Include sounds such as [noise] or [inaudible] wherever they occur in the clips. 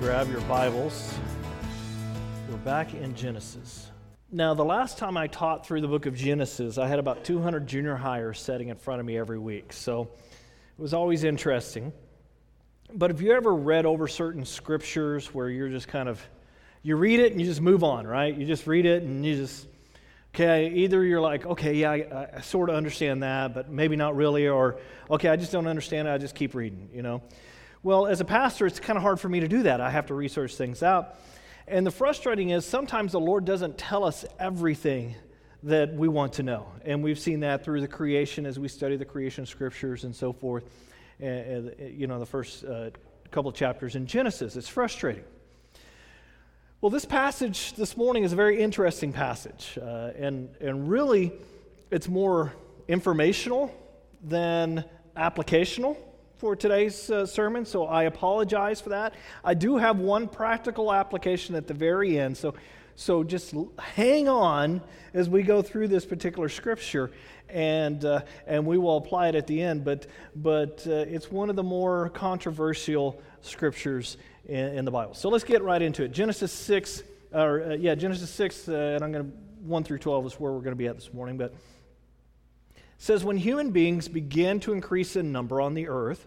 grab your Bibles. We're back in Genesis. Now, the last time I taught through the book of Genesis, I had about 200 junior hires sitting in front of me every week. So it was always interesting. But have you ever read over certain scriptures where you're just kind of, you read it and you just move on, right? You just read it and you just, okay, either you're like, okay, yeah, I, I sort of understand that, but maybe not really, or, okay, I just don't understand it, I just keep reading, you know? Well, as a pastor, it's kind of hard for me to do that. I have to research things out. And the frustrating is sometimes the Lord doesn't tell us everything that we want to know. And we've seen that through the creation as we study the creation scriptures and so forth. And, you know, the first uh, couple chapters in Genesis. It's frustrating. Well, this passage this morning is a very interesting passage. Uh, and, and really, it's more informational than applicational for today's uh, sermon, so I apologize for that. I do have one practical application at the very end, so, so just hang on as we go through this particular scripture, and, uh, and we will apply it at the end. But, but uh, it's one of the more controversial scriptures in, in, the Bible. So let's get right into it. Genesis 6, or uh, yeah, Genesis 6, uh, and I'm going to 1 through 12 is where we're going to be at this morning, but says when human beings began to increase in number on the earth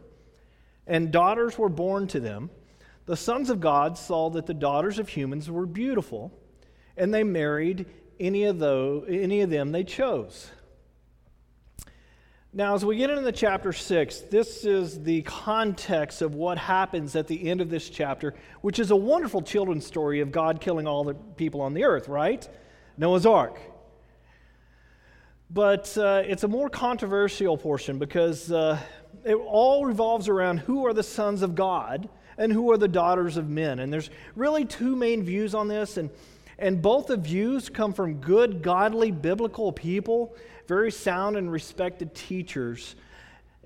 and daughters were born to them the sons of god saw that the daughters of humans were beautiful and they married any of, those, any of them they chose. Now as we get into chapter 6 this is the context of what happens at the end of this chapter which is a wonderful children's story of god killing all the people on the earth right? Noah's ark but uh, it's a more controversial portion because uh, it all revolves around who are the sons of God and who are the daughters of men. And there's really two main views on this, and, and both the views come from good, godly, biblical people, very sound and respected teachers.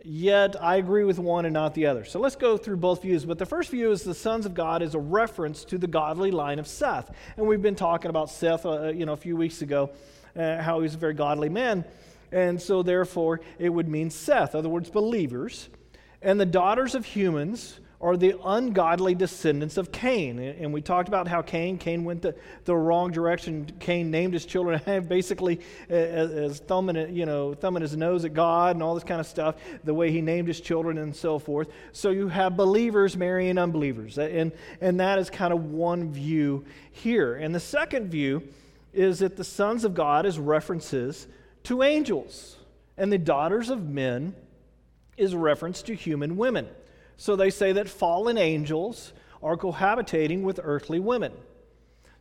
Yet I agree with one and not the other. So let's go through both views. But the first view is the sons of God is a reference to the godly line of Seth. And we've been talking about Seth, uh, you know, a few weeks ago uh, how was a very godly man. And so, therefore, it would mean Seth, other words, believers. And the daughters of humans are the ungodly descendants of Cain. And we talked about how Cain, Cain went the, the wrong direction. Cain named his children [laughs] basically as, as thumbing, you know, thumbing his nose at God and all this kind of stuff, the way he named his children and so forth. So you have believers marrying unbelievers. And, and that is kind of one view here. And the second view is that the sons of God is references to angels, and the daughters of men is reference to human women. So they say that fallen angels are cohabitating with earthly women.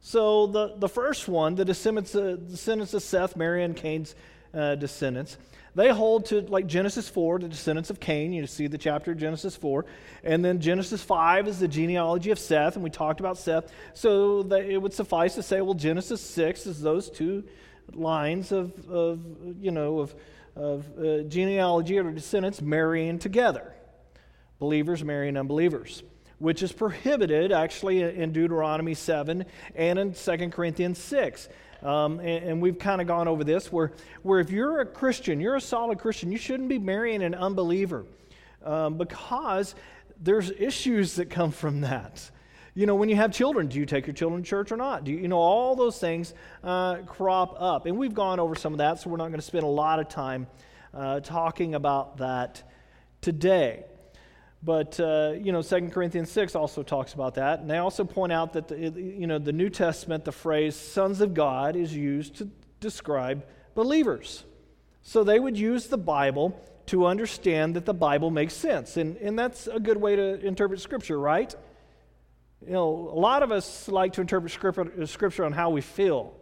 So the, the first one, the descendants, uh, descendants of Seth, marry, and Cain's uh, descendants, they hold to like Genesis 4, the descendants of Cain. You see the chapter of Genesis 4. And then Genesis 5 is the genealogy of Seth, and we talked about Seth. So it would suffice to say, well, Genesis 6 is those two lines of, of you know, of, of uh, genealogy or descendants marrying together. Believers marrying unbelievers which is prohibited actually in Deuteronomy 7 and in 2 Corinthians 6. Um, and, and, we've kind of gone over this where, where if you're a Christian, you're a solid Christian, you shouldn't be marrying an unbeliever um, because there's issues that come from that. You know, when you have children, do you take your children to church or not? Do you, you know, all those things uh, crop up. And we've gone over some of that, so we're not going to spend a lot of time uh, talking about that today. But, uh, you know, 2 Corinthians 6 also talks about that. And they also point out that, the, you know, the New Testament, the phrase sons of God is used to describe believers. So they would use the Bible to understand that the Bible makes sense. And, and that's a good way to interpret Scripture, right? You know, a lot of us like to interpret Scripture, on how we feel.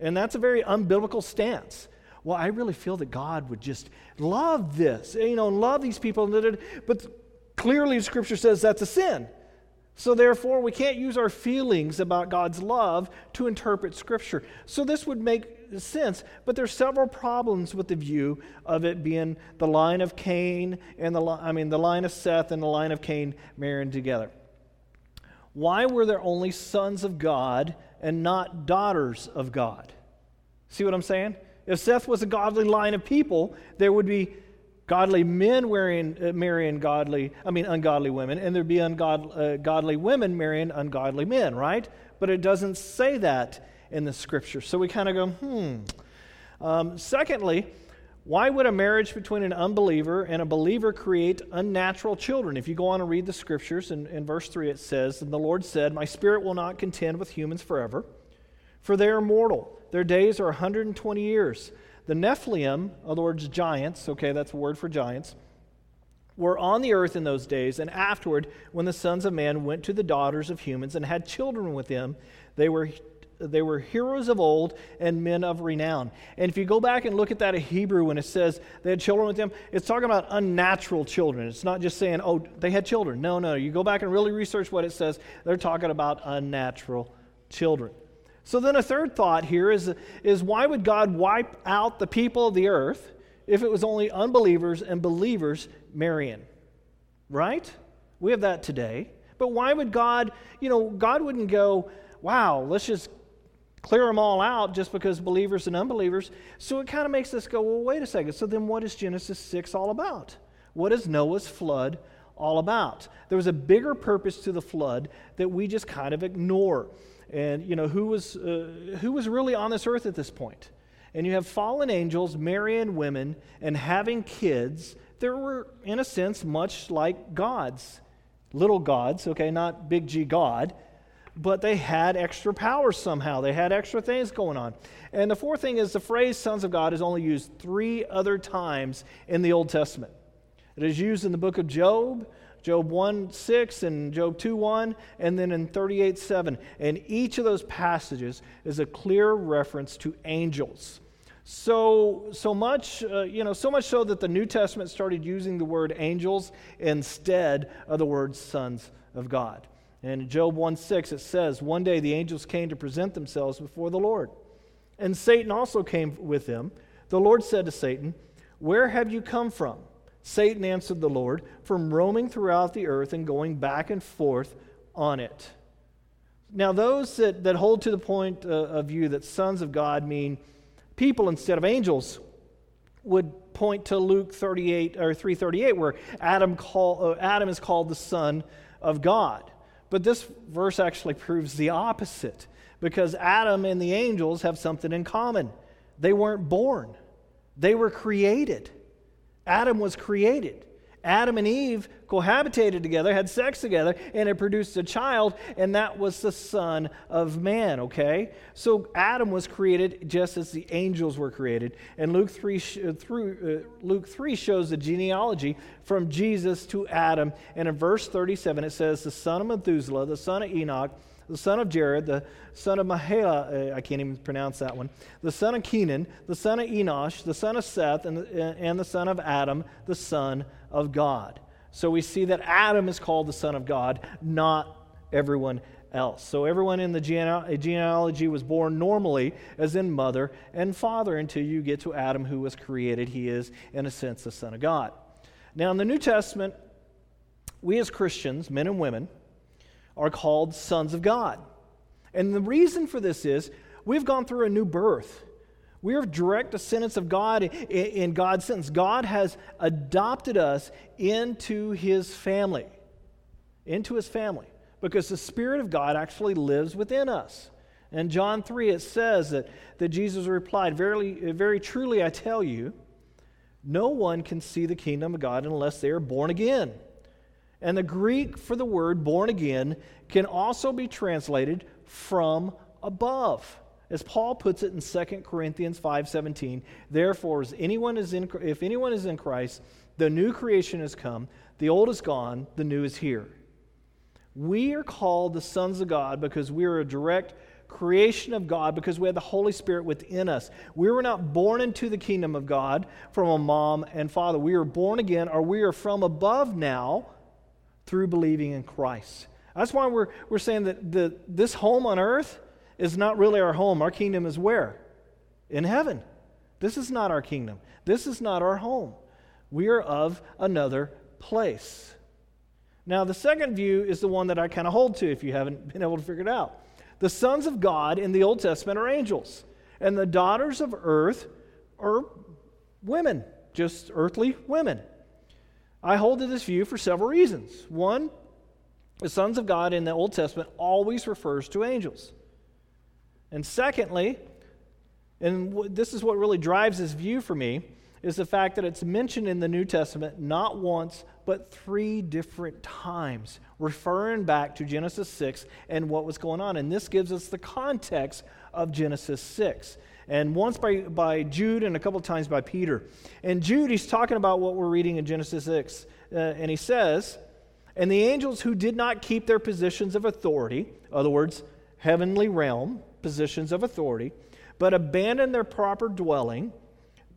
And that's a very unbiblical stance well, I really feel that God would just love this, you know, and love these people. But clearly, scripture says that's a sin. So, therefore, we can't use our feelings about God's love to interpret Scripture. So, this would make sense, but there's several problems with the view of it being the line of Cain and the I mean the line of Seth and the line of Cain marrying together. Why were there only sons of God and not daughters of God? See what I'm saying? If Seth was a godly line of people, there would be godly men marrying, uh, marrying godly, I mean, ungodly women, and there'd be ungodly uh, godly women marrying ungodly men, right? But it doesn't say that in the scripture. So we kind of go, hmm. Um, secondly, why would a marriage between an unbeliever and a believer create unnatural children? If you go on and read the scriptures, in, in verse 3 it says, And the Lord said, My spirit will not contend with humans forever, for they are mortal. Their days are 120 years. The Nephilim, other words, giants, okay, that's a word for giants, were on the earth in those days, and afterward, when the sons of man went to the daughters of humans and had children with them, they were they were heroes of old and men of renown. And if you go back and look at that in Hebrew when it says they had children with them, it's talking about unnatural children. It's not just saying, oh, they had children. No, no. You go back and really research what it says, they're talking about unnatural children. So then a third thought here is, is why would God wipe out the people of the earth if it was only unbelievers and believers marrying? Right? We have that today. But why would God, you know, God wouldn't go, wow, let's just clear them all out just because believers and unbelievers. So it kind of makes us go, well, wait a second. So then what is Genesis 6 all about? What is Noah's flood all about? There was a bigger purpose to the flood that we just kind of ignore. And, you know, who was, uh, who was really on this earth at this? And you have fallen angels marrying women and having kids that were, in a sense, much like gods. Little gods, okay, not big G God but they had extra powers somehow. They had extra things going on. And the fourth thing is the phrase sons of God is only used three other times in the Old Testament. It is used in the book of Job, Job 1 6 and Job 2 1, and then in 38 7. And each of those passages is a clear reference to angels. So, so much, uh, you know, so much so that the New Testament started using the word angels instead of the word sons of God. And in Job 1 6, it says, One day the angels came to present themselves before the Lord. And Satan also came with them. The Lord said to Satan, Where have you come from? Satan answered the Lord, From roaming throughout the earth and going back and forth on it. Now, those that, that hold to the point uh, of view that sons of God mean people instead of angels would point to Luke 38 or 338, where Adam, call, uh, Adam is called the Son of God. But this verse actually proves the opposite because Adam and the angels have something in common. They weren't born, they were created. Adam was created. Adam and Eve cohabitated together, had sex together, and it produced a child, and that was the Son of Man, okay? So Adam was created just as the angels were created. And Luke 3, uh, through, uh, Luke 3 shows the genealogy from Jesus to Adam. And in verse 37, it says, The son of Methuselah, the son of Enoch, the son of Jared, the son of Mahalalel, uh, I can't even pronounce that one, the son of Kenan, the son of Enosh, the son of Seth, and the, and the son of Adam, the son of God. So we see that Adam is called the son of God, not everyone else. So everyone in the genealogy was born normally, as in mother and father, until you get to Adam, who was created. He is, in a sense, the son of God. Now, in the New Testament, we as Christians, men and women, are called sons of God. And the reason for this is we've gone through a new birth. We are direct descendants of God in God's sense. God has adopted us into his family, into his family, because the Spirit of God actually lives within us. In John 3, it says that, that Jesus replied, Verily, Very truly, I tell you, no one can see the kingdom of God unless they are born again. And the Greek for the word born again can also be translated from above. As Paul puts it in 2 Corinthians 5:17, therefore as anyone is in if anyone is in Christ, the new creation has come, the old is gone, the new is here. We are called the sons of God because we are a direct creation of God because we have the Holy Spirit within us. We were not born into the kingdom of God from a mom and father. We are born again, or we are from above now through believing in Christ. That's why we're, we're saying that the, this home on earth is not really our home. Our kingdom is where? In heaven. This is not our kingdom. This is not our home. We are of another place. Now, the second view is the one that I kind of hold to if you haven't [laughs] been able to figure it out. The sons of God in the Old Testament are angels, and the daughters of earth are women, just earthly women. I hold to this view for several reasons. One, the sons of God in the Old Testament always refers to angels. And secondly, and this is what really drives this view for me, is the fact that it's mentioned in the New Testament not once, but three different times, referring back to Genesis 6 and what was going on. And this gives us the context of Genesis 6. And once by, by Jude and a couple of times by Peter. And Jude, he's talking about what we're reading in Genesis 6. Uh, and he says, And the angels who did not keep their positions of authority, other words, heavenly realm, positions of authority, but abandoned their proper dwelling,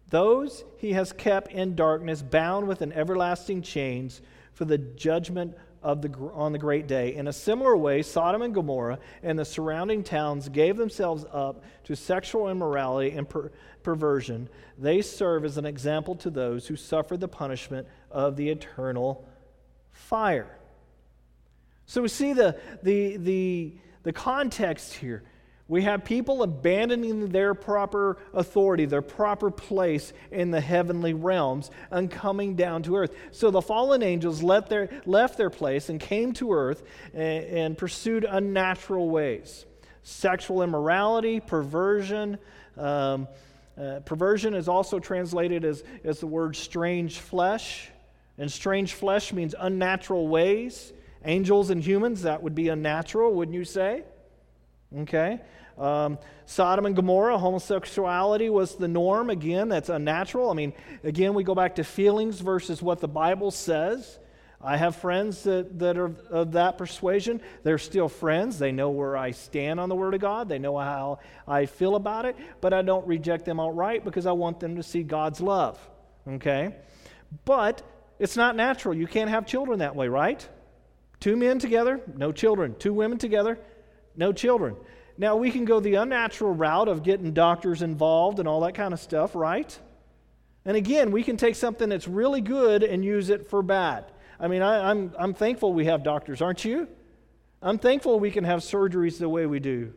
those he has kept in darkness, bound with an everlasting chains for the judgment of the, on the great day. In a similar way, Sodom and Gomorrah and the surrounding towns gave themselves up to sexual immorality and per- perversion. They serve as an example to those who suffer the punishment of the eternal fire. So we see the, the, the, the context here. We have people abandoning their proper authority, their proper place in the heavenly realms, and coming down to earth. So the fallen angels left their, left their place and came to earth and, and pursued unnatural ways sexual immorality, perversion. Um, uh, perversion is also translated as, as the word strange flesh. And strange flesh means unnatural ways. Angels and humans, that would be unnatural, wouldn't you say? Okay? Um, Sodom and Gomorrah, homosexuality was the norm. Again, that's unnatural. I mean, again, we go back to feelings versus what the Bible says. I have friends that, that are of that persuasion. They're still friends. They know where I stand on the Word of God. They know how I feel about it, but I don't reject them outright because I want them to see God's love. Okay? But it's not natural. You can't have children that way, right? Two men together, no children. Two women together, no children. Now, we can go the unnatural route of getting doctors involved and all that kind of stuff, right? And again, we can take something that's really good and use it for bad. I mean, I, am I'm, I'm thankful we have doctors, aren't you? I'm thankful we can have surgeries the way we do,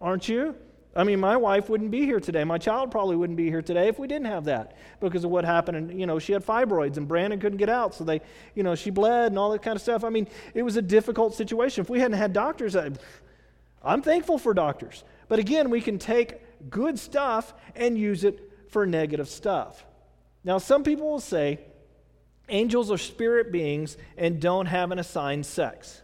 aren't you? I mean, my wife wouldn't be here today. My child probably wouldn't be here today if we didn't have that because of what happened. And, you know, she had fibroids and Brandon couldn't get out. So they, you know, she bled and all that kind of stuff. I mean, it was a difficult situation. If we hadn't had doctors, I, I'm thankful for doctors. But again, we can take good stuff and use it for negative stuff. Now, some people will say angels are spirit beings and don't have an assigned sex.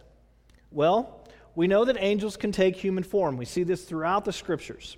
Well, we know that angels can take human form. We see this throughout the scriptures.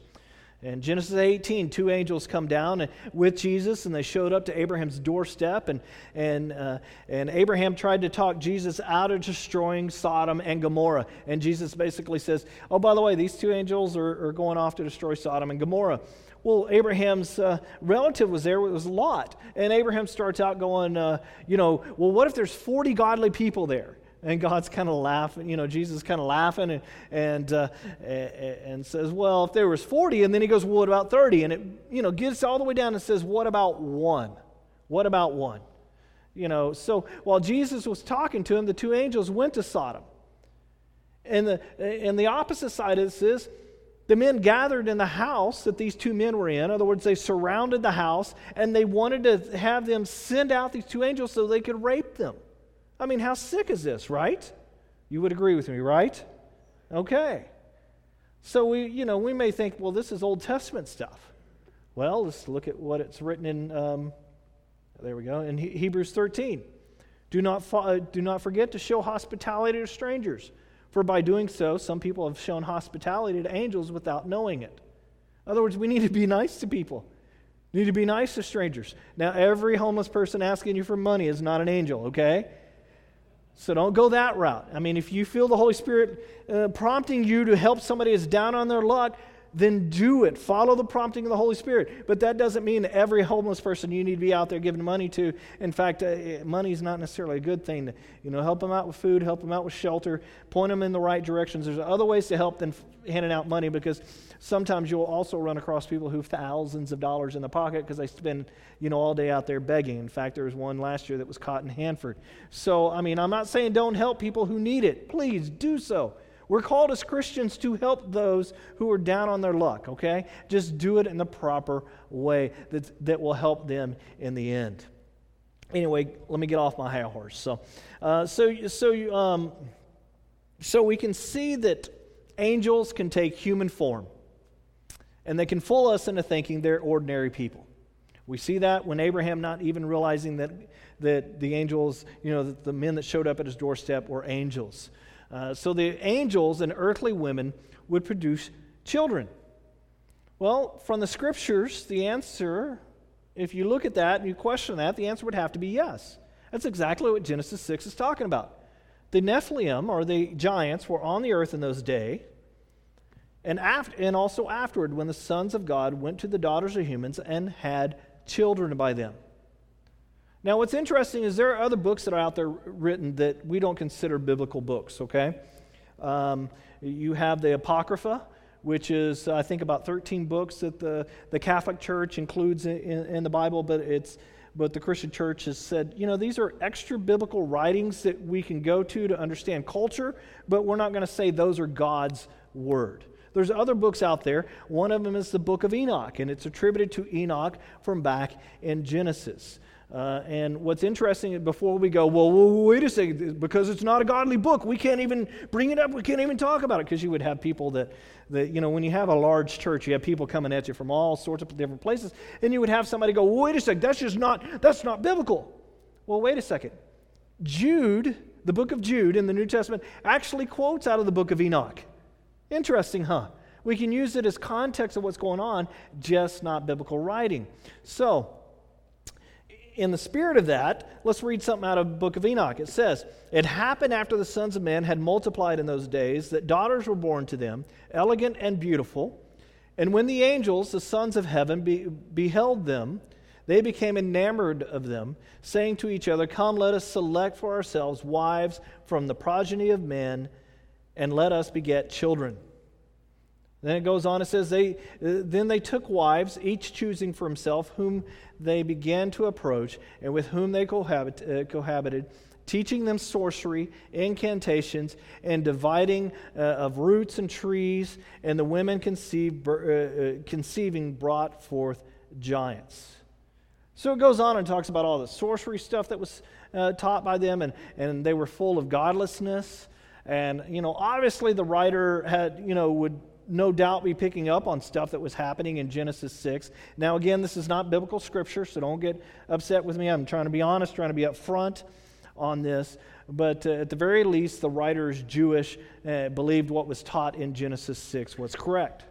In Genesis 18, two angels come down with Jesus and they showed up to Abraham's doorstep. And, and, uh, and Abraham tried to talk Jesus out of destroying Sodom and Gomorrah. And Jesus basically says, Oh, by the way, these two angels are, are going off to destroy Sodom and Gomorrah. Well, Abraham's uh, relative was there, it was Lot. And Abraham starts out going, uh, You know, well, what if there's 40 godly people there? And God's kind of laughing, you know, Jesus kind of laughing and, and, uh, and says, well, if there was 40, and then he goes, well, what about 30? And it, you know, gets all the way down and says, what about one? What about one? You know, so while Jesus was talking to him, the two angels went to Sodom. And the, and the opposite side of this is the men gathered in the house that these two men were in. In other words, they surrounded the house and they wanted to have them send out these two angels so they could rape them. I mean, how sick is this, right? You would agree with me, right? Okay. So we, you know, we may think, well, this is Old Testament stuff. Well, let's look at what it's written in. Um, there we go in he- Hebrews 13. Do not fo- uh, do not forget to show hospitality to strangers, for by doing so, some people have shown hospitality to angels without knowing it. In other words, we need to be nice to people. We need to be nice to strangers. Now, every homeless person asking you for money is not an angel, okay? So don't go that route. I mean, if you feel the Holy Spirit uh, prompting you to help somebody that's down on their luck, then do it. Follow the prompting of the Holy Spirit. But that doesn't mean every homeless person you need to be out there giving money to. In fact, uh, money is not necessarily a good thing. To, you know, help them out with food, help them out with shelter, point them in the right directions. There's other ways to help than handing out money because sometimes you'll also run across people who have thousands of dollars in the pocket because they spend, you know, all day out there begging. In fact, there was one last year that was caught in Hanford. So, I mean, I'm not saying don't help people who need it. Please do so We're called as Christians to help those who are down on their luck, okay? Just do it in the proper way that, that will help them in the end. Anyway, let me get off my high horse. So, uh, so, so, um, so we can see that angels can take human form and they can fool us into thinking they're ordinary people. We see that when Abraham, not even realizing that, that the angels, you know, the men that showed up at his doorstep were angels. Uh, so the angels and earthly women would produce children. Well, from the scriptures, the answer, if you look at that and you question that, the answer would have to be yes. That's exactly what Genesis 6 is talking about. The Nephilim, or the giants, were on the earth in those days. And, after, and also afterward, when the sons of God went to the daughters of humans and had children by them. Now, what's interesting is there are other books that are out there written that we don't consider biblical books, okay? Um, you have the Apocrypha, which is, I think, about 13 books that the, the Catholic Church includes in, in the Bible, but it's but the Christian church has said, you know, these are extra biblical writings that we can go to to understand culture, but we're not going to say those are God's word. There's other books out there. One of them is the book of Enoch, and it's attributed to Enoch from back in Genesis. Uh, and what's interesting, before we go, well, wait a second, because it's not a godly book, we can't even bring it up, we can't even talk about it, because you would have people that, that, you know, when you have a large church, you have people coming at you from all sorts of different places, and you would have somebody go, wait a second, that's just not, that's not biblical. Well, wait a second. Jude, the book of Jude in the New Testament, actually quotes out of the book of Enoch. Interesting, huh? We can use it as context of what's going on, just not biblical writing. So, in the spirit of that, let's read something out of the book of Enoch. It says, It happened after the sons of men had multiplied in those days that daughters were born to them, elegant and beautiful. And when the angels, the sons of heaven, be, beheld them, they became enamored of them, saying to each other, Come, let us select for ourselves wives from the progeny of men, and let us beget children. Then it goes on, it says, they, Then they took wives, each choosing for himself, whom they began to approach, and with whom they cohabit, uh, cohabited, teaching them sorcery, incantations, and dividing uh, of roots and trees. And the women conceived, uh, uh, conceiving brought forth giants. So it goes on and talks about all the sorcery stuff that was uh, taught by them, and, and they were full of godlessness. And, you know, obviously the writer had, you know, would no doubt be picking up on stuff that was happening in Genesis 6. Now, again, this is not biblical scripture, so don't get upset with me. I'm trying to be honest, trying to be upfront on this. But uh, at the very least, the writer is Jewish, uh, believed what was taught in Genesis 6 was correct.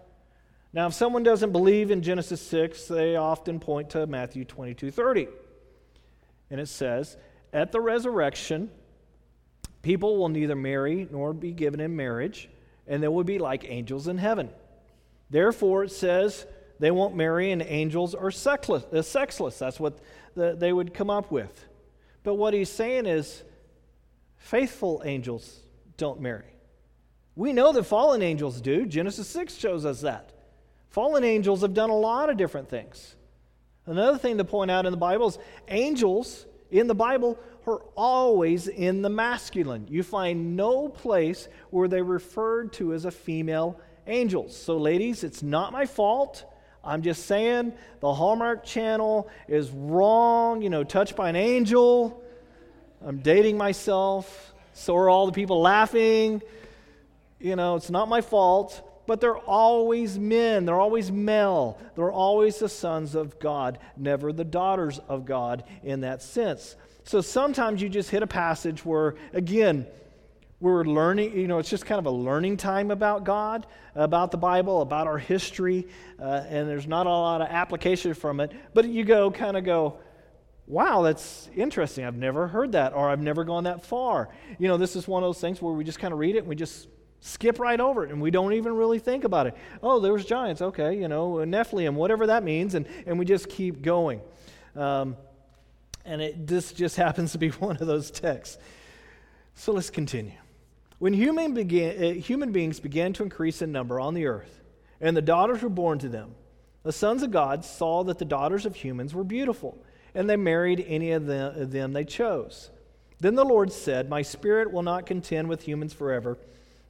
Now, if someone doesn't believe in Genesis 6, they often point to Matthew 22 30. And it says, At the resurrection, people will neither marry nor be given in marriage and they will be like angels in heaven. Therefore, it says they won't marry, and angels are sexless. Uh, sexless. That's what the, they would come up with. But what he's saying is faithful angels don't marry. We know that fallen angels do. Genesis 6 shows us that. Fallen angels have done a lot of different things. Another thing to point out in the Bible is angels in the Bible are always in the masculine. You find no place where they're referred to as a female angels. So, ladies, it's not my fault. I'm just saying the Hallmark Channel is wrong, you know, touched by an angel. I'm dating myself. So are all the people laughing. You know, it's not my fault but they're always men. They're always male. They're always the sons of God, never the daughters of God in that sense. So sometimes you just hit a passage where, again, we're learning, you know, it's just kind of a learning time about God, about the Bible, about our history, uh, and there's not a lot of application from it. But you go, kind of go, wow, that's interesting. I've never heard that, or I've never gone that far. You know, this is one of those things where we just kind of read it and we just skip right over it and we don't even really think about it. Oh, there was giants. Okay, you know, Nephilim, whatever that means, and, and we just keep going. Um, and it, this just [laughs] happens to be one of those texts. So let's continue. When human, began, uh, human beings began to increase in number on the earth, and the daughters were born to them, the sons of God saw that the daughters of humans were beautiful, and they married any of them, of them they chose. Then the Lord said, My spirit will not contend with humans forever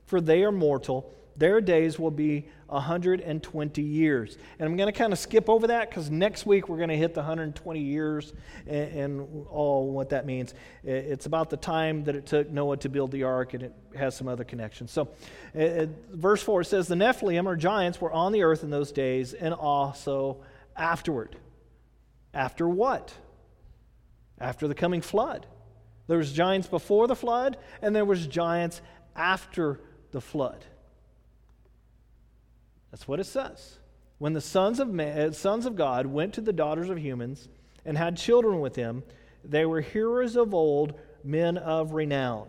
for they are mortal. Their days will be 120 years. And I'm going to kind of skip over that because next week we're going to hit the 120 years and, and, all what that means. It's about the time that it took Noah to build the ark, and it has some other connections. So, uh, verse 4 says, The Nephilim, or giants, were on the earth in those days and also afterward. After what? After the coming flood. There was giants before the flood, and there was giants after the flood. That's what it says. When the sons of, man, uh, sons of God went to the daughters of humans and had children with them, they were heroes of old, men of renown.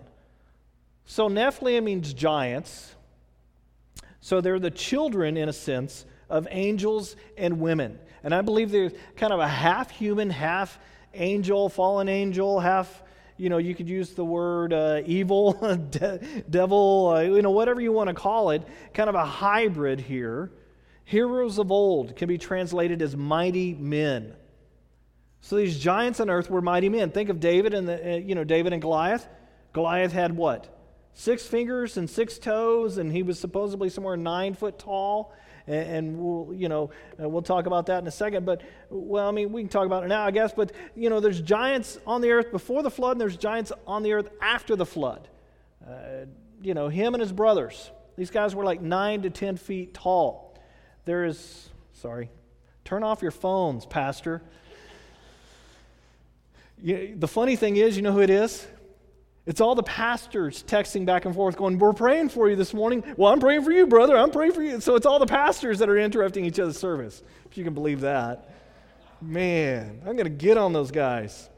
So Nephilim means giants. So they're the children, in a sense, of angels and women. And I believe they're kind of a half human, half angel, fallen angel, half you know, you could use the word uh, evil, [laughs] de- devil, uh, you know, whatever you want to call it, kind of a hybrid here. Heroes of old can be translated as mighty men. So these giants on earth were mighty men. Think of David and the, uh, you know, David and Goliath. Goliath had what? Six fingers and six toes, and he was supposedly somewhere nine foot tall and, and we'll, you know, uh, we'll talk about that in a second. But, well, I mean, we can talk about it now, I guess. But, you know, there's giants on the earth before the flood, and there's giants on the earth after the flood. Uh, you know, him and his brothers, these guys were like nine to 10 feet tall. There is, sorry, turn off your phones, Pastor. You, the funny thing is, you know who it is? It's all the pastors texting back and forth, going, We're praying for you this morning. Well, I'm praying for you, brother. I'm praying for you. So it's all the pastors that are interrupting each other's service, if you can believe that. Man, I'm going to get on those guys.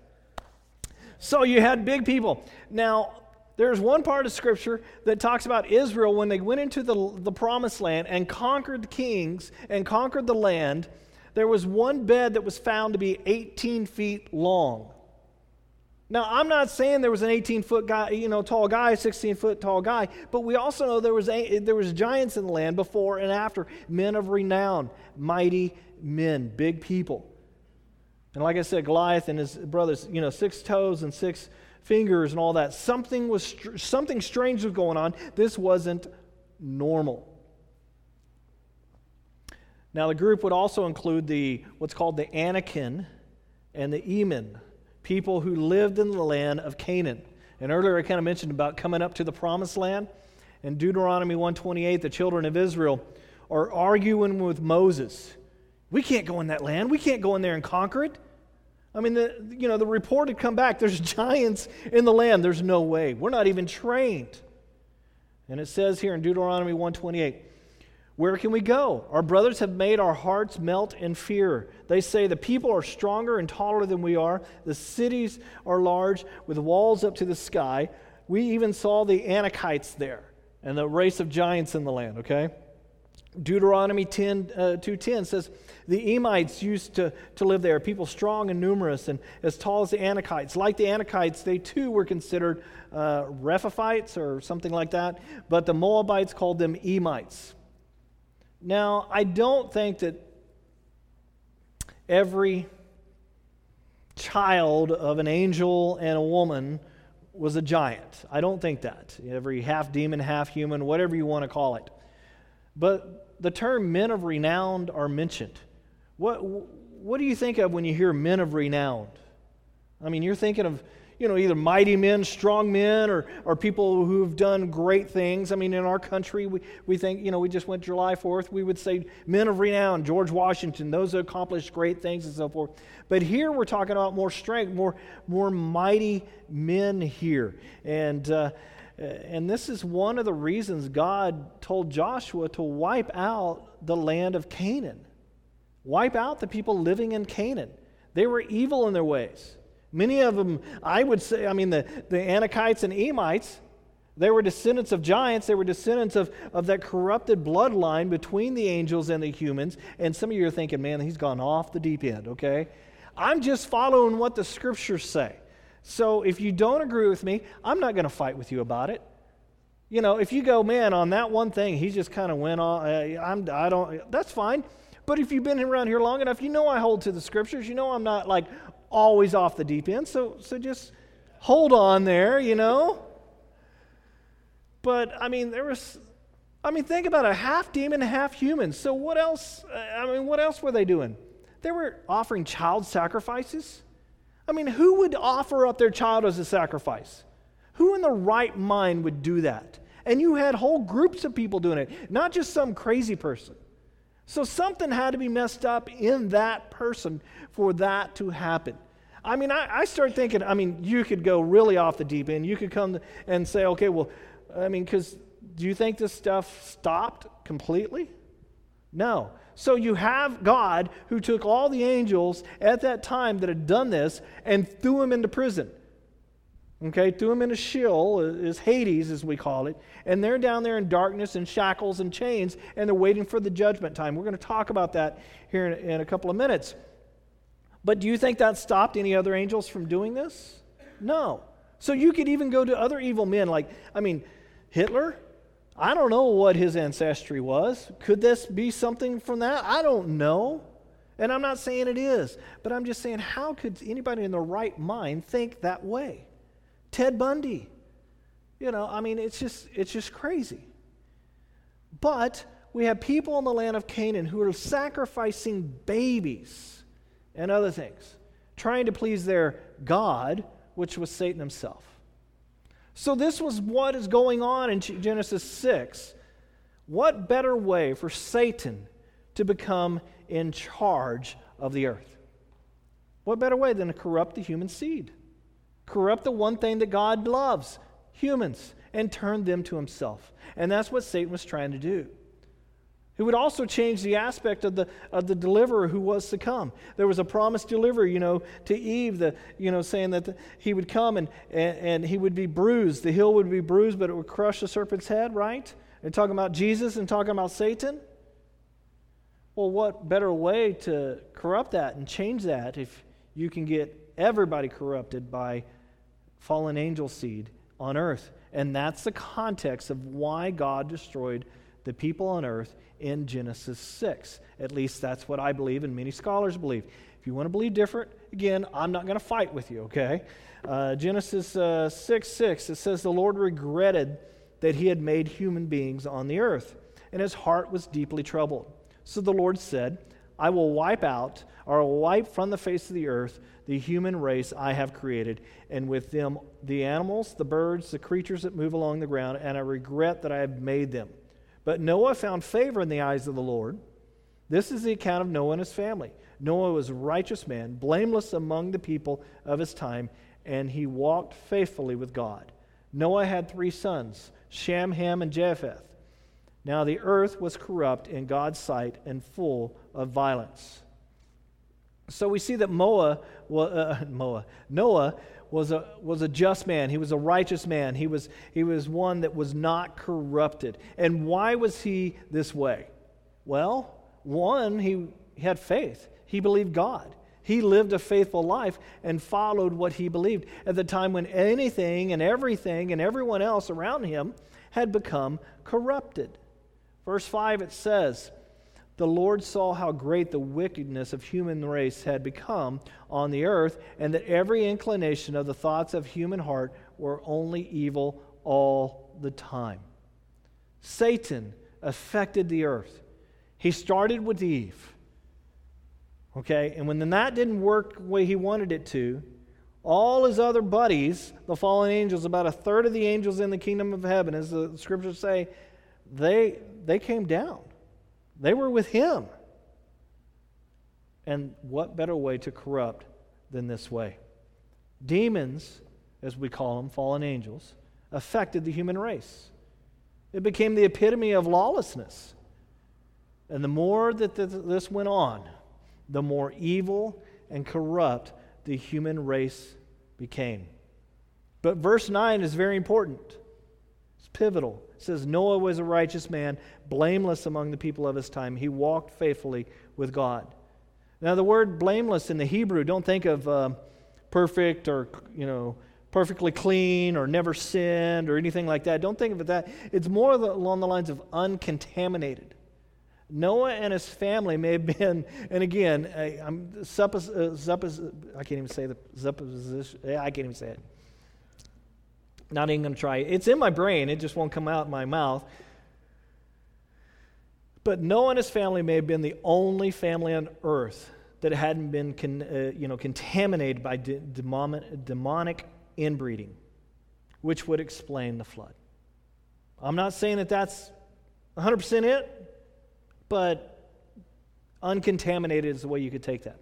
So you had big people. Now, there's one part of Scripture that talks about Israel when they went into the, the promised land and conquered the kings and conquered the land. There was one bed that was found to be 18 feet long. Now, I'm not saying there was an 18 foot guy, you know, tall guy, 16 foot tall guy, but we also know there was, a, there was giants in the land before and after, men of renown, mighty men, big people. And like I said, Goliath and his brothers, you know, six toes and six fingers and all that. Something was something strange was going on. This wasn't normal. Now, the group would also include the what's called the Anakim and the Eman people who lived in the land of Canaan. And earlier I kind of mentioned about coming up to the promised land. In Deuteronomy 128, the children of Israel are arguing with Moses. We can't go in that land. We can't go in there and conquer it. I mean, the, you know, the report had come back. There's [laughs] giants in the land. There's no way. We're not even trained. And it says here in Deuteronomy 128, where can we go? Our brothers have made our hearts melt in fear. They say the people are stronger and taller than we are. The cities are large with walls up to the sky. We even saw the Anakites there and the race of giants in the land, okay? Deuteronomy 10, uh, 2.10 says, The Emites used to, to live there, people strong and numerous and as tall as the Anakites. Like the Anakites, they too were considered uh, Rephaites or something like that, but the Moabites called them Emites. Now, I don't think that every child of an angel and a woman was a giant. I don't think that. Every half demon, half human, whatever you want to call it. But the term men of renown are mentioned. What, what do you think of when you hear men of renown? I mean, you're thinking of you know, either mighty men, strong men, or, or people who've done great things. I mean, in our country, we, we think, you know, we just went July 4th, we would say men of renown, George Washington, those who accomplished great things and so forth. But here we're talking about more strength, more, more mighty men here. And, uh, and this is one of the reasons God told Joshua to wipe out the land of Canaan, wipe out the people living in Canaan. They were evil in their ways. Many of them, I would say, I mean, the, the Anakites and Emites, they were descendants of giants. They were descendants of, of that corrupted bloodline between the angels and the humans. And some of you are thinking, man, he's gone off the deep end, okay? I'm just following what the scriptures say. So if you don't agree with me, I'm not going to fight with you about it. You know, if you go, man, on that one thing, he just kind of went on, uh, I'm, I don't, that's fine. But if you've been around here long enough, you know I hold to the scriptures. You know I'm not like always off the deep end. So, so just hold on there, you know. But I mean, there was, I mean, think about it half demon, half human. So what else? Uh, I mean, what else were they doing? They were offering child sacrifices. I mean, who would offer up their child as a sacrifice? Who in the right mind would do that? And you had whole groups of people doing it, not just some crazy person. So something had to be messed up in that person for that to happen. I mean, I, I start thinking, I mean, you could go really off the deep end. You could come and say, okay, well, I mean, because do you think this stuff stopped completely? No. So you have God who took all the angels at that time that had done this and threw them into prison. Okay, threw them a Sheol, is Hades as we call it, and they're down there in darkness and shackles and chains, and they're waiting for the judgment time. We're going to talk about that here in, in a couple of minutes. But do you think that stopped any other angels from doing this? No. So you could even go to other evil men, like, I mean, Hitler, I don't know what his ancestry was. Could this be something from that? I don't know. And I'm not saying it is, but I'm just saying, how could anybody in their right mind think that way? Ted Bundy. You know, I mean, it's just, it's just crazy. But we have people in the land of Canaan who are sacrificing babies and other things, trying to please their God, which was Satan himself. So, this was what is going on in Genesis 6. What better way for Satan to become in charge of the earth? What better way than to corrupt the human seed? Corrupt the one thing that God loves, humans, and turn them to himself. And that's what Satan was trying to do He would also change the aspect of the, of the deliverer who was to come. There was a promised deliverer, you know, to Eve, the, you know, saying that the, he would come and, and, and, he would be bruised. The heel would be bruised, but it would crush the serpent's head, right? And talking about Jesus and talking about Satan. Well, what better way to corrupt that and change that if you can get everybody corrupted by fallen angel seed on earth? And that's the context of why God destroyed the people on earth in Genesis 6. At least that's what I believe, and many scholars believe. If you want to believe different, again, I'm not going to fight with you, okay? Uh, Genesis uh, 6 6, it says, The Lord regretted that he had made human beings on the earth, and his heart was deeply troubled. So the Lord said, I will wipe out, or wipe from the face of the earth, the human race I have created, and with them the animals, the birds, the creatures that move along the ground, and I regret that I have made them. But Noah found favor in the eyes of the Lord. This is the account of Noah and his family. Noah was a righteous man, blameless among the people of his time, and he walked faithfully with God. Noah had three sons Shem, Ham, and Japheth. Now the earth was corrupt in God's sight and full of violence. So we see that Moa, uh, [laughs] Moa, Noah was a, was a just man. He was a righteous man. He was, he was one that was not corrupted. And why was he this way? Well, one, he, he had faith, he believed God. He lived a faithful life and followed what he believed at the time when anything and everything and everyone else around him had become corrupted. Verse 5 it says, the Lord saw how great the wickedness of human race had become on the earth, and that every inclination of the thoughts of human heart were only evil all the time. Satan affected the earth. He started with Eve. Okay, and when that didn't work the way he wanted it to, all his other buddies, the fallen angels, about a third of the angels in the kingdom of heaven, as the scriptures say, they, they came down. They were with him. And what better way to corrupt than this way? Demons, as we call them, fallen angels, affected the human race. It became the epitome of lawlessness. And the more that this went on, the more evil and corrupt the human race became. But verse 9 is very important, pivotal. It says, Noah was a righteous man, blameless among the people of his time. He walked faithfully with God. Now, the word blameless in the Hebrew, don't think of uh, perfect or, you know, perfectly clean or never sinned or anything like that. Don't think of it that. It's more along the lines of uncontaminated. Noah and his family may have been, and again, I, am suppos, uh, suppos, I can't even say the supposition, I can't even say it. Not even going to try. It's in my brain, it just won't come out my mouth. But Noah and his family may have been the only family on earth that hadn't been con, uh, you know, contaminated by de- demonic inbreeding, which would explain the flood. I'm not saying that that's 100% it, but uncontaminated is the way you could take that.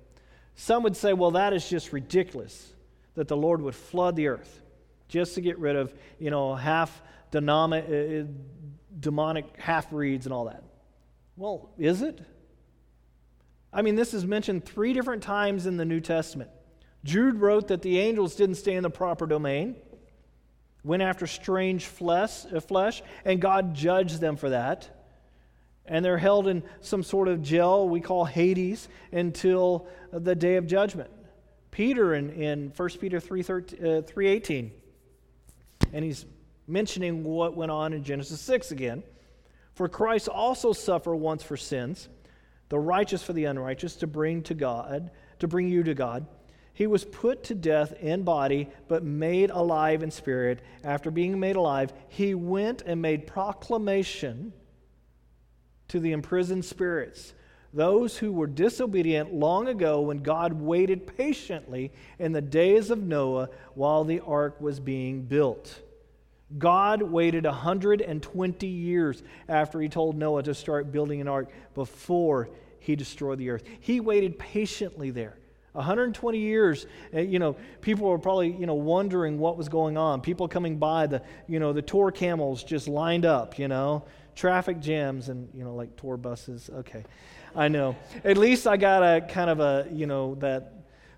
Some would say, well, that is just ridiculous that the Lord would flood the earth just to get rid of, you know, half uh, demonic half breeds and all that. Well, is it? I mean, this is mentioned three different times in the New Testament. Jude wrote that the angels didn't stay in the proper domain, went after strange flesh, uh, flesh and God judged them for that. And they're held in some sort of jail we call Hades until the day of judgment. Peter in, in 1 Peter 3, uh, 3.18, and he's mentioning what went on in Genesis 6 again. For Christ also suffered once for sins, the righteous for the unrighteous, to bring to God, to bring you to God. He was put to death in body, but made alive in spirit. After being made alive, he went and made proclamation to the imprisoned spirits, those who were disobedient long ago when God waited patiently in the days of Noah while the ark was being built. God waited 120 years after he told Noah to start building an ark before he destroyed the earth. He waited patiently there. 120 years, uh, you know, people were probably, you know, wondering what was going on. People coming by, the, you know, the tour camels just lined up, you know, traffic jams and, you know, like tour buses. Okay, I know. At least I got a kind of a, you know, that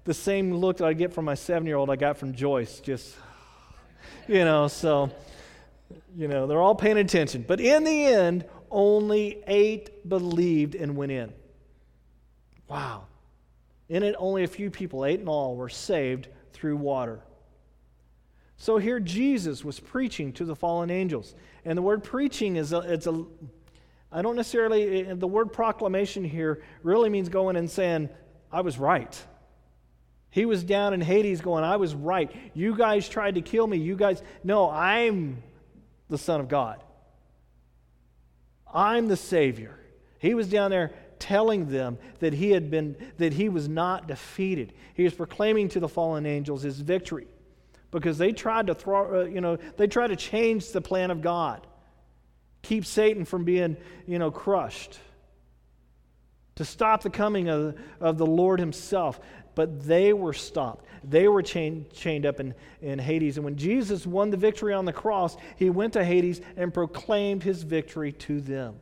the same look that I get from my seven year old I got from Joyce, just, you know, so you know, they're all paying attention. But in the end, only eight believed and went in. Wow. In it, only a few people, eight in all, were saved through water. So here Jesus was preaching to the fallen angels. And the word preaching is a, it's a I don't necessarily eh, the word proclamation here really means going and saying I was right. He was down in Hades going I was right. You guys tried to kill me. You guys no, I'm the Son of God. I'm the Savior. He was down there telling them that he had been that he was not defeated. He was proclaiming to the fallen angels his victory because they tried to throw uh, you know they tried to change the plan of God. Keep Satan from being, you know, crushed. To stop the coming of, of the Lord himself but they were stopped. They were chained, chained up in, in Hades. And when Jesus won the victory on the cross, he went to Hades and proclaimed his victory to them.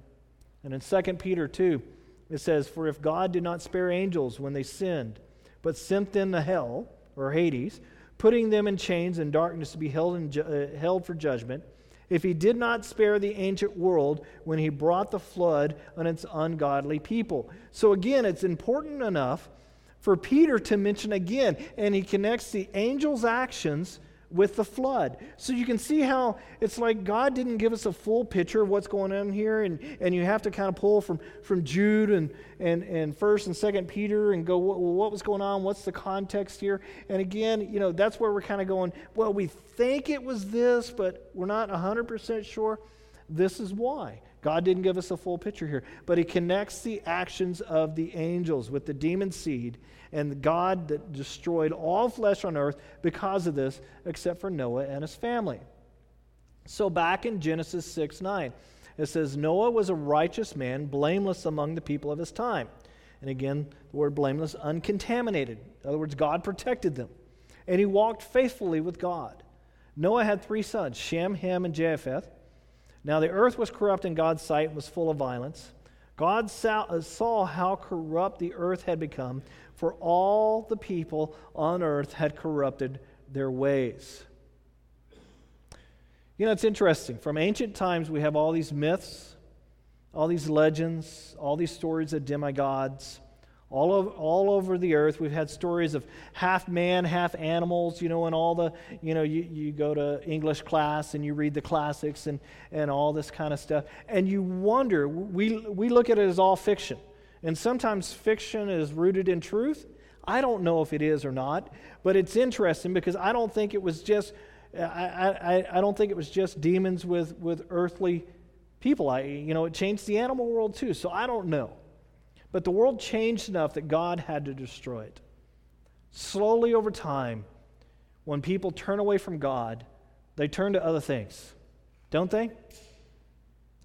And in 2 Peter 2, it says, For if God did not spare angels when they sinned, but sent them to hell, or Hades, putting them in chains and darkness to be held, in, uh, held for judgment, if he did not spare the ancient world when he brought the flood on its ungodly people. So again, it's important enough for Peter to mention again, and he connects the angel's actions with the flood. So you can see how it's like God didn't give us a full picture of what's going on here, and, and you have to kind of pull from, from Jude and, and, and 1st and 2nd Peter and go, well, what was going on? What's the context here? And again, you know, that's where we're kind of going, well, we think it was this, but we're not 100% sure. This is why. God didn't give us a full picture here, but he connects the actions of the angels with the demon seed and God that destroyed all flesh on earth because of this, except for Noah and his family. So back in Genesis 6 9, it says, Noah was a righteous man, blameless among the people of his time. And again, the word blameless, uncontaminated. In other words, God protected them. And he walked faithfully with God. Noah had three sons, Shem, Ham, and Japheth. Now the earth was corrupt in God's sight and was full of violence. God uh, saw how corrupt the earth had become, for all the people on earth had corrupted their ways. You know, it's interesting. From ancient times, we have all these myths, all these legends, all these stories of demigods. All over, all over the earth, we've had stories of half man, half animals, you know, and all the, you know, you, you go to English class and you read the classics and, and all this kind of stuff. And you wonder, we, we look at it as all fiction. And sometimes fiction is rooted in truth. I don't know if it is or not, but it's interesting because I don't think it was just I, I, I don't think it was just demons with, with earthly people. I, you know, it changed the animal world too, so I don't know. But the world changed enough that God had to destroy it. Slowly over time, when people turn away from God, they turn to other things, don't they?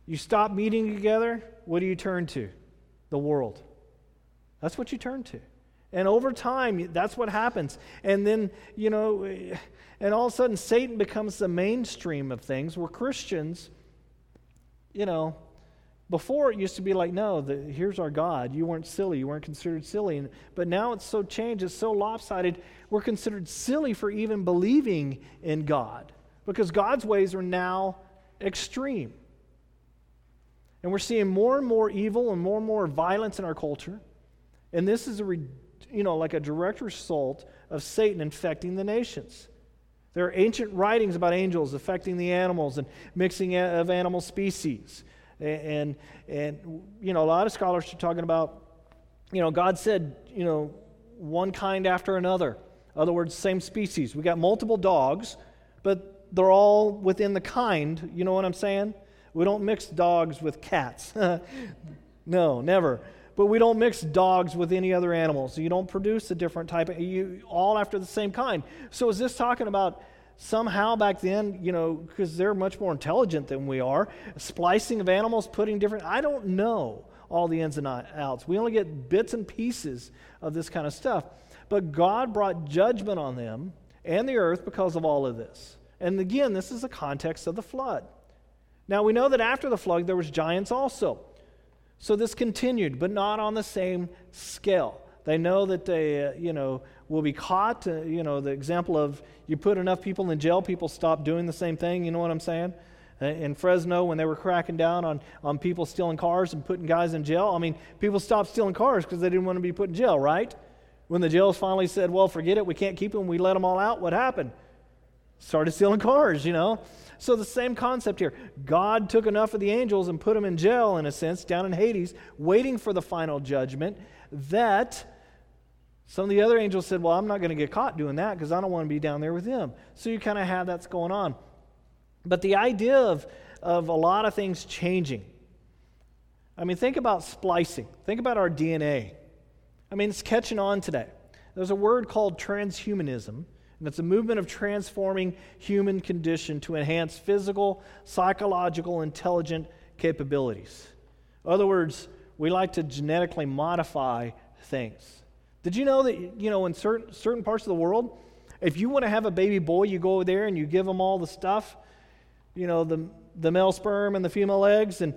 You stop meeting together, what do you turn to? The world. That's what you turn to. And over time, that's what happens. And then, you know, and all of a sudden, Satan becomes the mainstream of things where Christians, you know, before it used to be like, no, the, here's our God. You weren't silly. You weren't considered silly. And, but now it's so changed, it's so lopsided, we're considered silly for even believing in God because God's ways are now extreme. And we're seeing more and more evil and more and more violence in our culture. And this is a, you know, like a direct result of Satan infecting the nations. There are ancient writings about angels affecting the animals and mixing of animal species. And, and, you know, a lot of scholars are talking about, you know, God said, you know, one kind after another. In other words, same species. We got multiple dogs, but they're all within the kind. You know what I'm saying? We don't mix dogs with cats. [laughs] no, never. But we don't mix dogs with any other animals. You don't produce a different type of, you all after the same kind. So is this talking about somehow back then, you know, because they're much more intelligent than we are, splicing of animals, putting different, I don't know all the ins and outs. We only get bits and pieces of this kind of stuff. But God brought judgment on them and the earth because of all of this. And again, this is the context of the flood. Now we know that after the flood there was giants also. So this continued, but not on the same scale. They know that they, uh, you know, will be caught. Uh, you know, the example of you put enough people in jail, people stop doing the same thing. You know what I'm saying? In Fresno, when they were cracking down on, on people stealing cars and putting guys in jail, I mean, people stopped stealing cars because they didn't want to be put in jail, right? When the jails finally said, well, forget it, we can't keep them, we let them all out, what happened? Started stealing [laughs] cars, you know? So the same concept here. God took enough of the angels and put them in jail, in a sense, down in Hades, waiting for the final judgment, that some of the other angels said, Well, I'm not going to get caught doing that because I don't want to be down there with them. So you kind of have that's going on. But the idea of, of a lot of things changing. I mean, think about splicing, think about our DNA. I mean, it's catching on today. There's a word called transhumanism, and it's a movement of transforming human condition to enhance physical, psychological, intelligent capabilities. In other words, we like to genetically modify things. Did you know that, you know, in certain, certain parts of the world, if you want to have a baby boy, you go there and you give them all the stuff, you know, the, the male sperm and the female eggs, and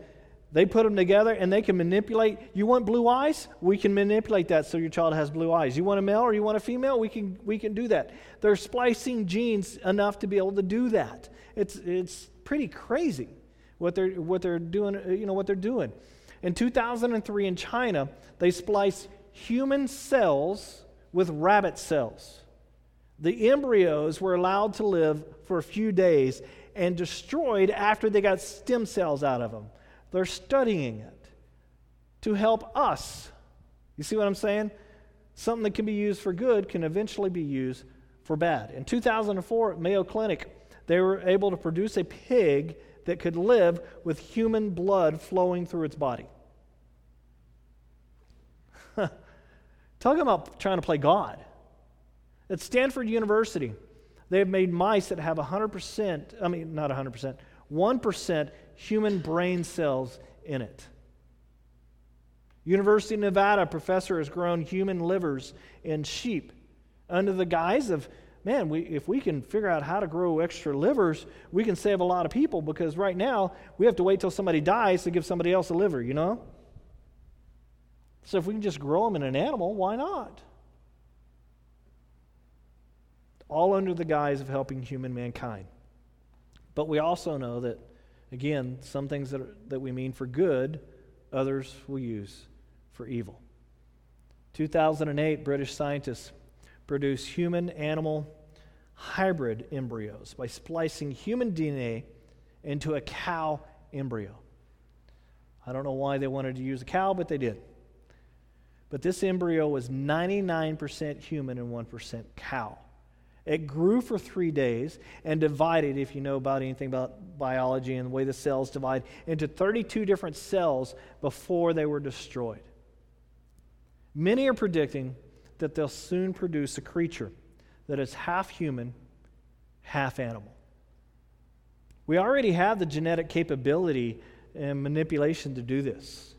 they put them together and they can manipulate. You want blue eyes? We can manipulate that so your child has blue eyes. You want a male or you want a female? We can, we can do that. They're splicing genes enough to be able to do that. It's, it's pretty crazy what they're, what they're doing, you know, what they're doing. In 2003 in China, they spliced human cells with rabbit cells. The embryos were allowed to live for a few days and destroyed after they got stem cells out of them. They're studying it to help us. You see what I'm saying? Something that can be used for good can eventually be used for bad. In 2004 at Mayo Clinic, they were able to produce a pig that could live with human blood flowing through its body. [laughs] Talking about trying to play God. At Stanford University, they have made mice that have 100%, I mean, not 100%, 1% human brain cells in it. University of Nevada professor has grown human livers in sheep under the guise of, man, we, if we can figure out how to grow extra livers, we can save a lot of people because right now we have to wait till somebody dies to give somebody else a liver, you know? So if we can just grow them in an animal, why not? All under the guise of helping human mankind. But we also know that, again, some things that, are, that we mean for good, others will use for evil. 2008, British scientists produced human animal hybrid embryos by splicing human DNA into a cow embryo. I don't know why they wanted to use a cow, but they did. But this embryo was 99% human and 1% cow. It grew for three days and divided, if you know about anything about biology and the way the cells divide, into 32 different cells before they were destroyed. Many are predicting that they'll soon produce a creature that is half human, half animal. We already have the genetic capability and manipulation to do this.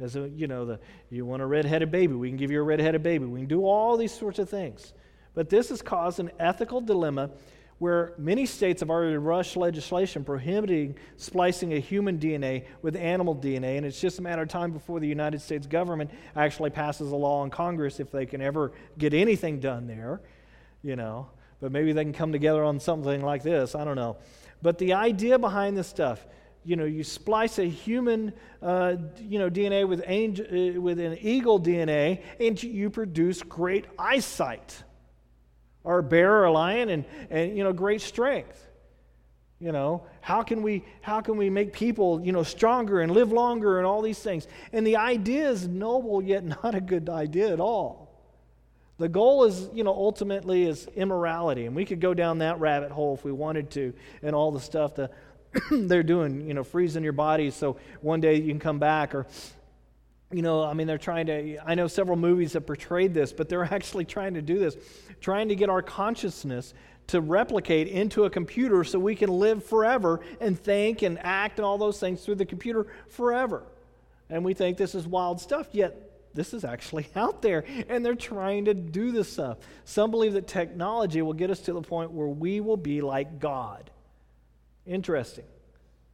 As a, you know, the, you want a red-headed baby, we can give you a red-headed baby. We can do all these sorts of things. But this has caused an ethical dilemma where many states have already rushed legislation prohibiting splicing a human DNA with animal DNA, and it's just a matter of time before the United States government actually passes a law in Congress if they can ever get anything done there, you know. But maybe they can come together on something like this. I don't know. But the idea behind this stuff, you know, you splice a human, uh, you know, DNA with, angel, uh, with an eagle DNA, and you produce great eyesight or a bear or a lion and, and you know great strength. You know how can we how can we make people you know stronger and live longer and all these things? And the idea is noble yet [laughs] not a good idea at all. The goal is you know ultimately is immorality. And we could go down that rabbit hole if we wanted to and all the stuff that [clears throat] they're doing you know freezing your body so one day you can come back or you know, I mean, they're trying to, I know several movies have portrayed this, but they're [laughs] actually trying to do this, trying to get our consciousness to replicate into a computer so we can live forever and think and act and all those things through the computer forever. And we think this is wild stuff, yet this is actually [laughs] out there, and they're trying to do this stuff. Some believe that technology will get us to the point where we will be like God. Interesting,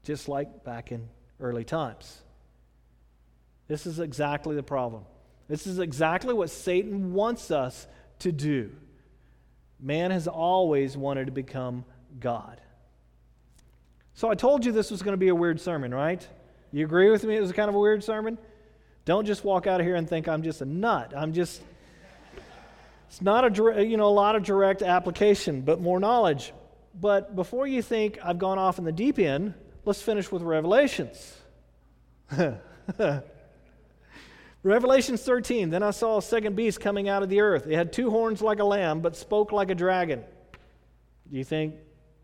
just like back in early times. This is exactly the problem. This is exactly what Satan wants us to do. Man has always wanted to become God. So I told you this was going to be a weird sermon, right? You agree with me? It was kind of a weird sermon? Don't just walk out of here and think I'm just a nut. I'm just it's not a you know a lot of direct application, but more knowledge. But before you think I've gone off in the deep end, let's finish with Revelations. [laughs] Revelations 13 Then I saw a second beast coming out of the earth. It had two horns like a lamb, but spoke like a dragon. Do you think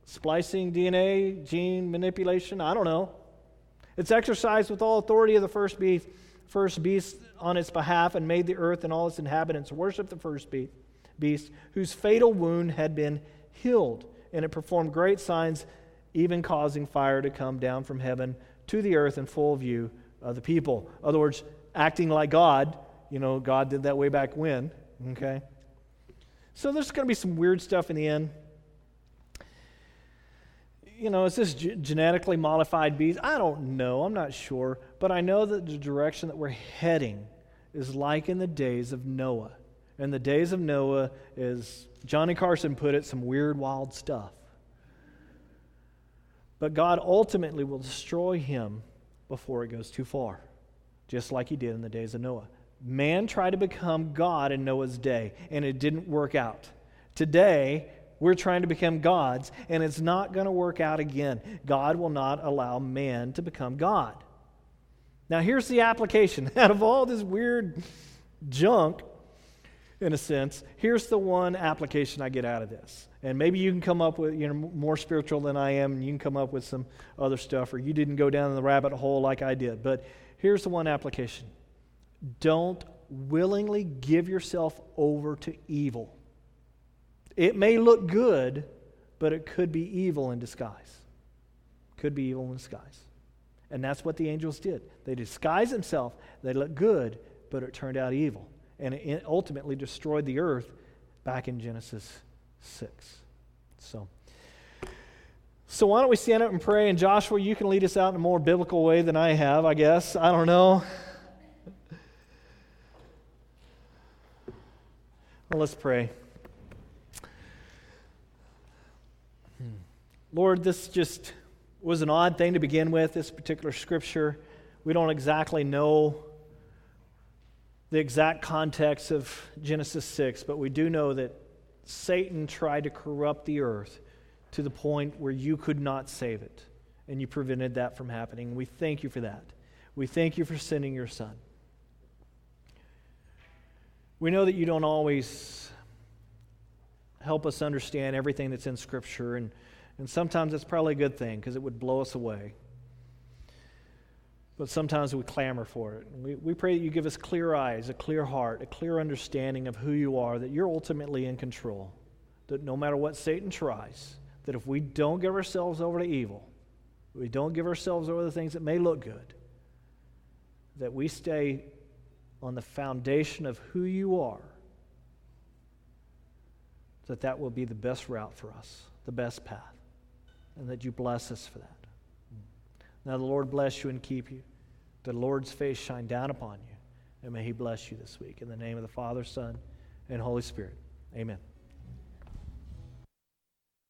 splicing DNA, gene manipulation? I don't know. It's exercised with all authority of the first beast, first beast on its behalf and made the earth and all its inhabitants worship the first beast, whose fatal wound had been healed. And it performed great signs, even causing fire to come down from heaven to the earth in full view of the people. In other words, acting like God. You know, God did that way back when. Okay? So there's going to be some weird stuff in the end. You know, is this g- genetically modified bees? I don't know. I'm not sure. But I know that the direction that we're heading is like in the days of Noah. And the days of Noah is, Johnny Carson put it, some weird, wild stuff. But God ultimately will destroy him before it goes too far just like he did in the days of Noah. Man tried to become God in Noah's day, and it didn't work out. Today, we're trying to become gods, and it's not going to work out again. God will not allow man to become God. Now, here's the application. [laughs] Out of all this weird junk, in a sense, here's the one application I get out of this. And maybe you can come up with, you know, more spiritual than I am, and you can come up with some other stuff, or you didn't go down the rabbit hole like I did. But Here's the one application don't willingly give yourself over to evil. It may look good, but it could be evil in disguise. Could be evil in disguise. And that's what the angels did. They disguised themselves, they looked good, but it turned out evil. And it ultimately destroyed the earth back in Genesis 6. So. So why don't we stand up and pray? And Joshua, you can lead us out in a more biblical way than I have, I guess. I don't know. Well, let's pray. Lord, this just was an odd thing to begin with, this particular scripture. We don't exactly know the exact context of Genesis 6, but we do know that Satan tried to corrupt the earth to the point where you could not save it. And you prevented that from happening. We thank you for that. We thank you for sending your son. We know that you don't always help us understand everything that's in Scripture. And, and sometimes it's probably a good thing because it would blow us away. But sometimes we clamor for it. We, we pray that you give us clear eyes, a clear heart, a clear understanding of who you are, that you're ultimately in control. That no matter what Satan tries, that if we don't give ourselves over to evil, we don't give ourselves over to things that may look good, that we stay on the foundation of who you are, that that will be the best route for us, the best path, and that you bless us for that. Now the Lord bless you and keep you. The Lord's face shine down upon you, and may he bless you this week. In the name of the Father, Son, and Holy Spirit. Amen.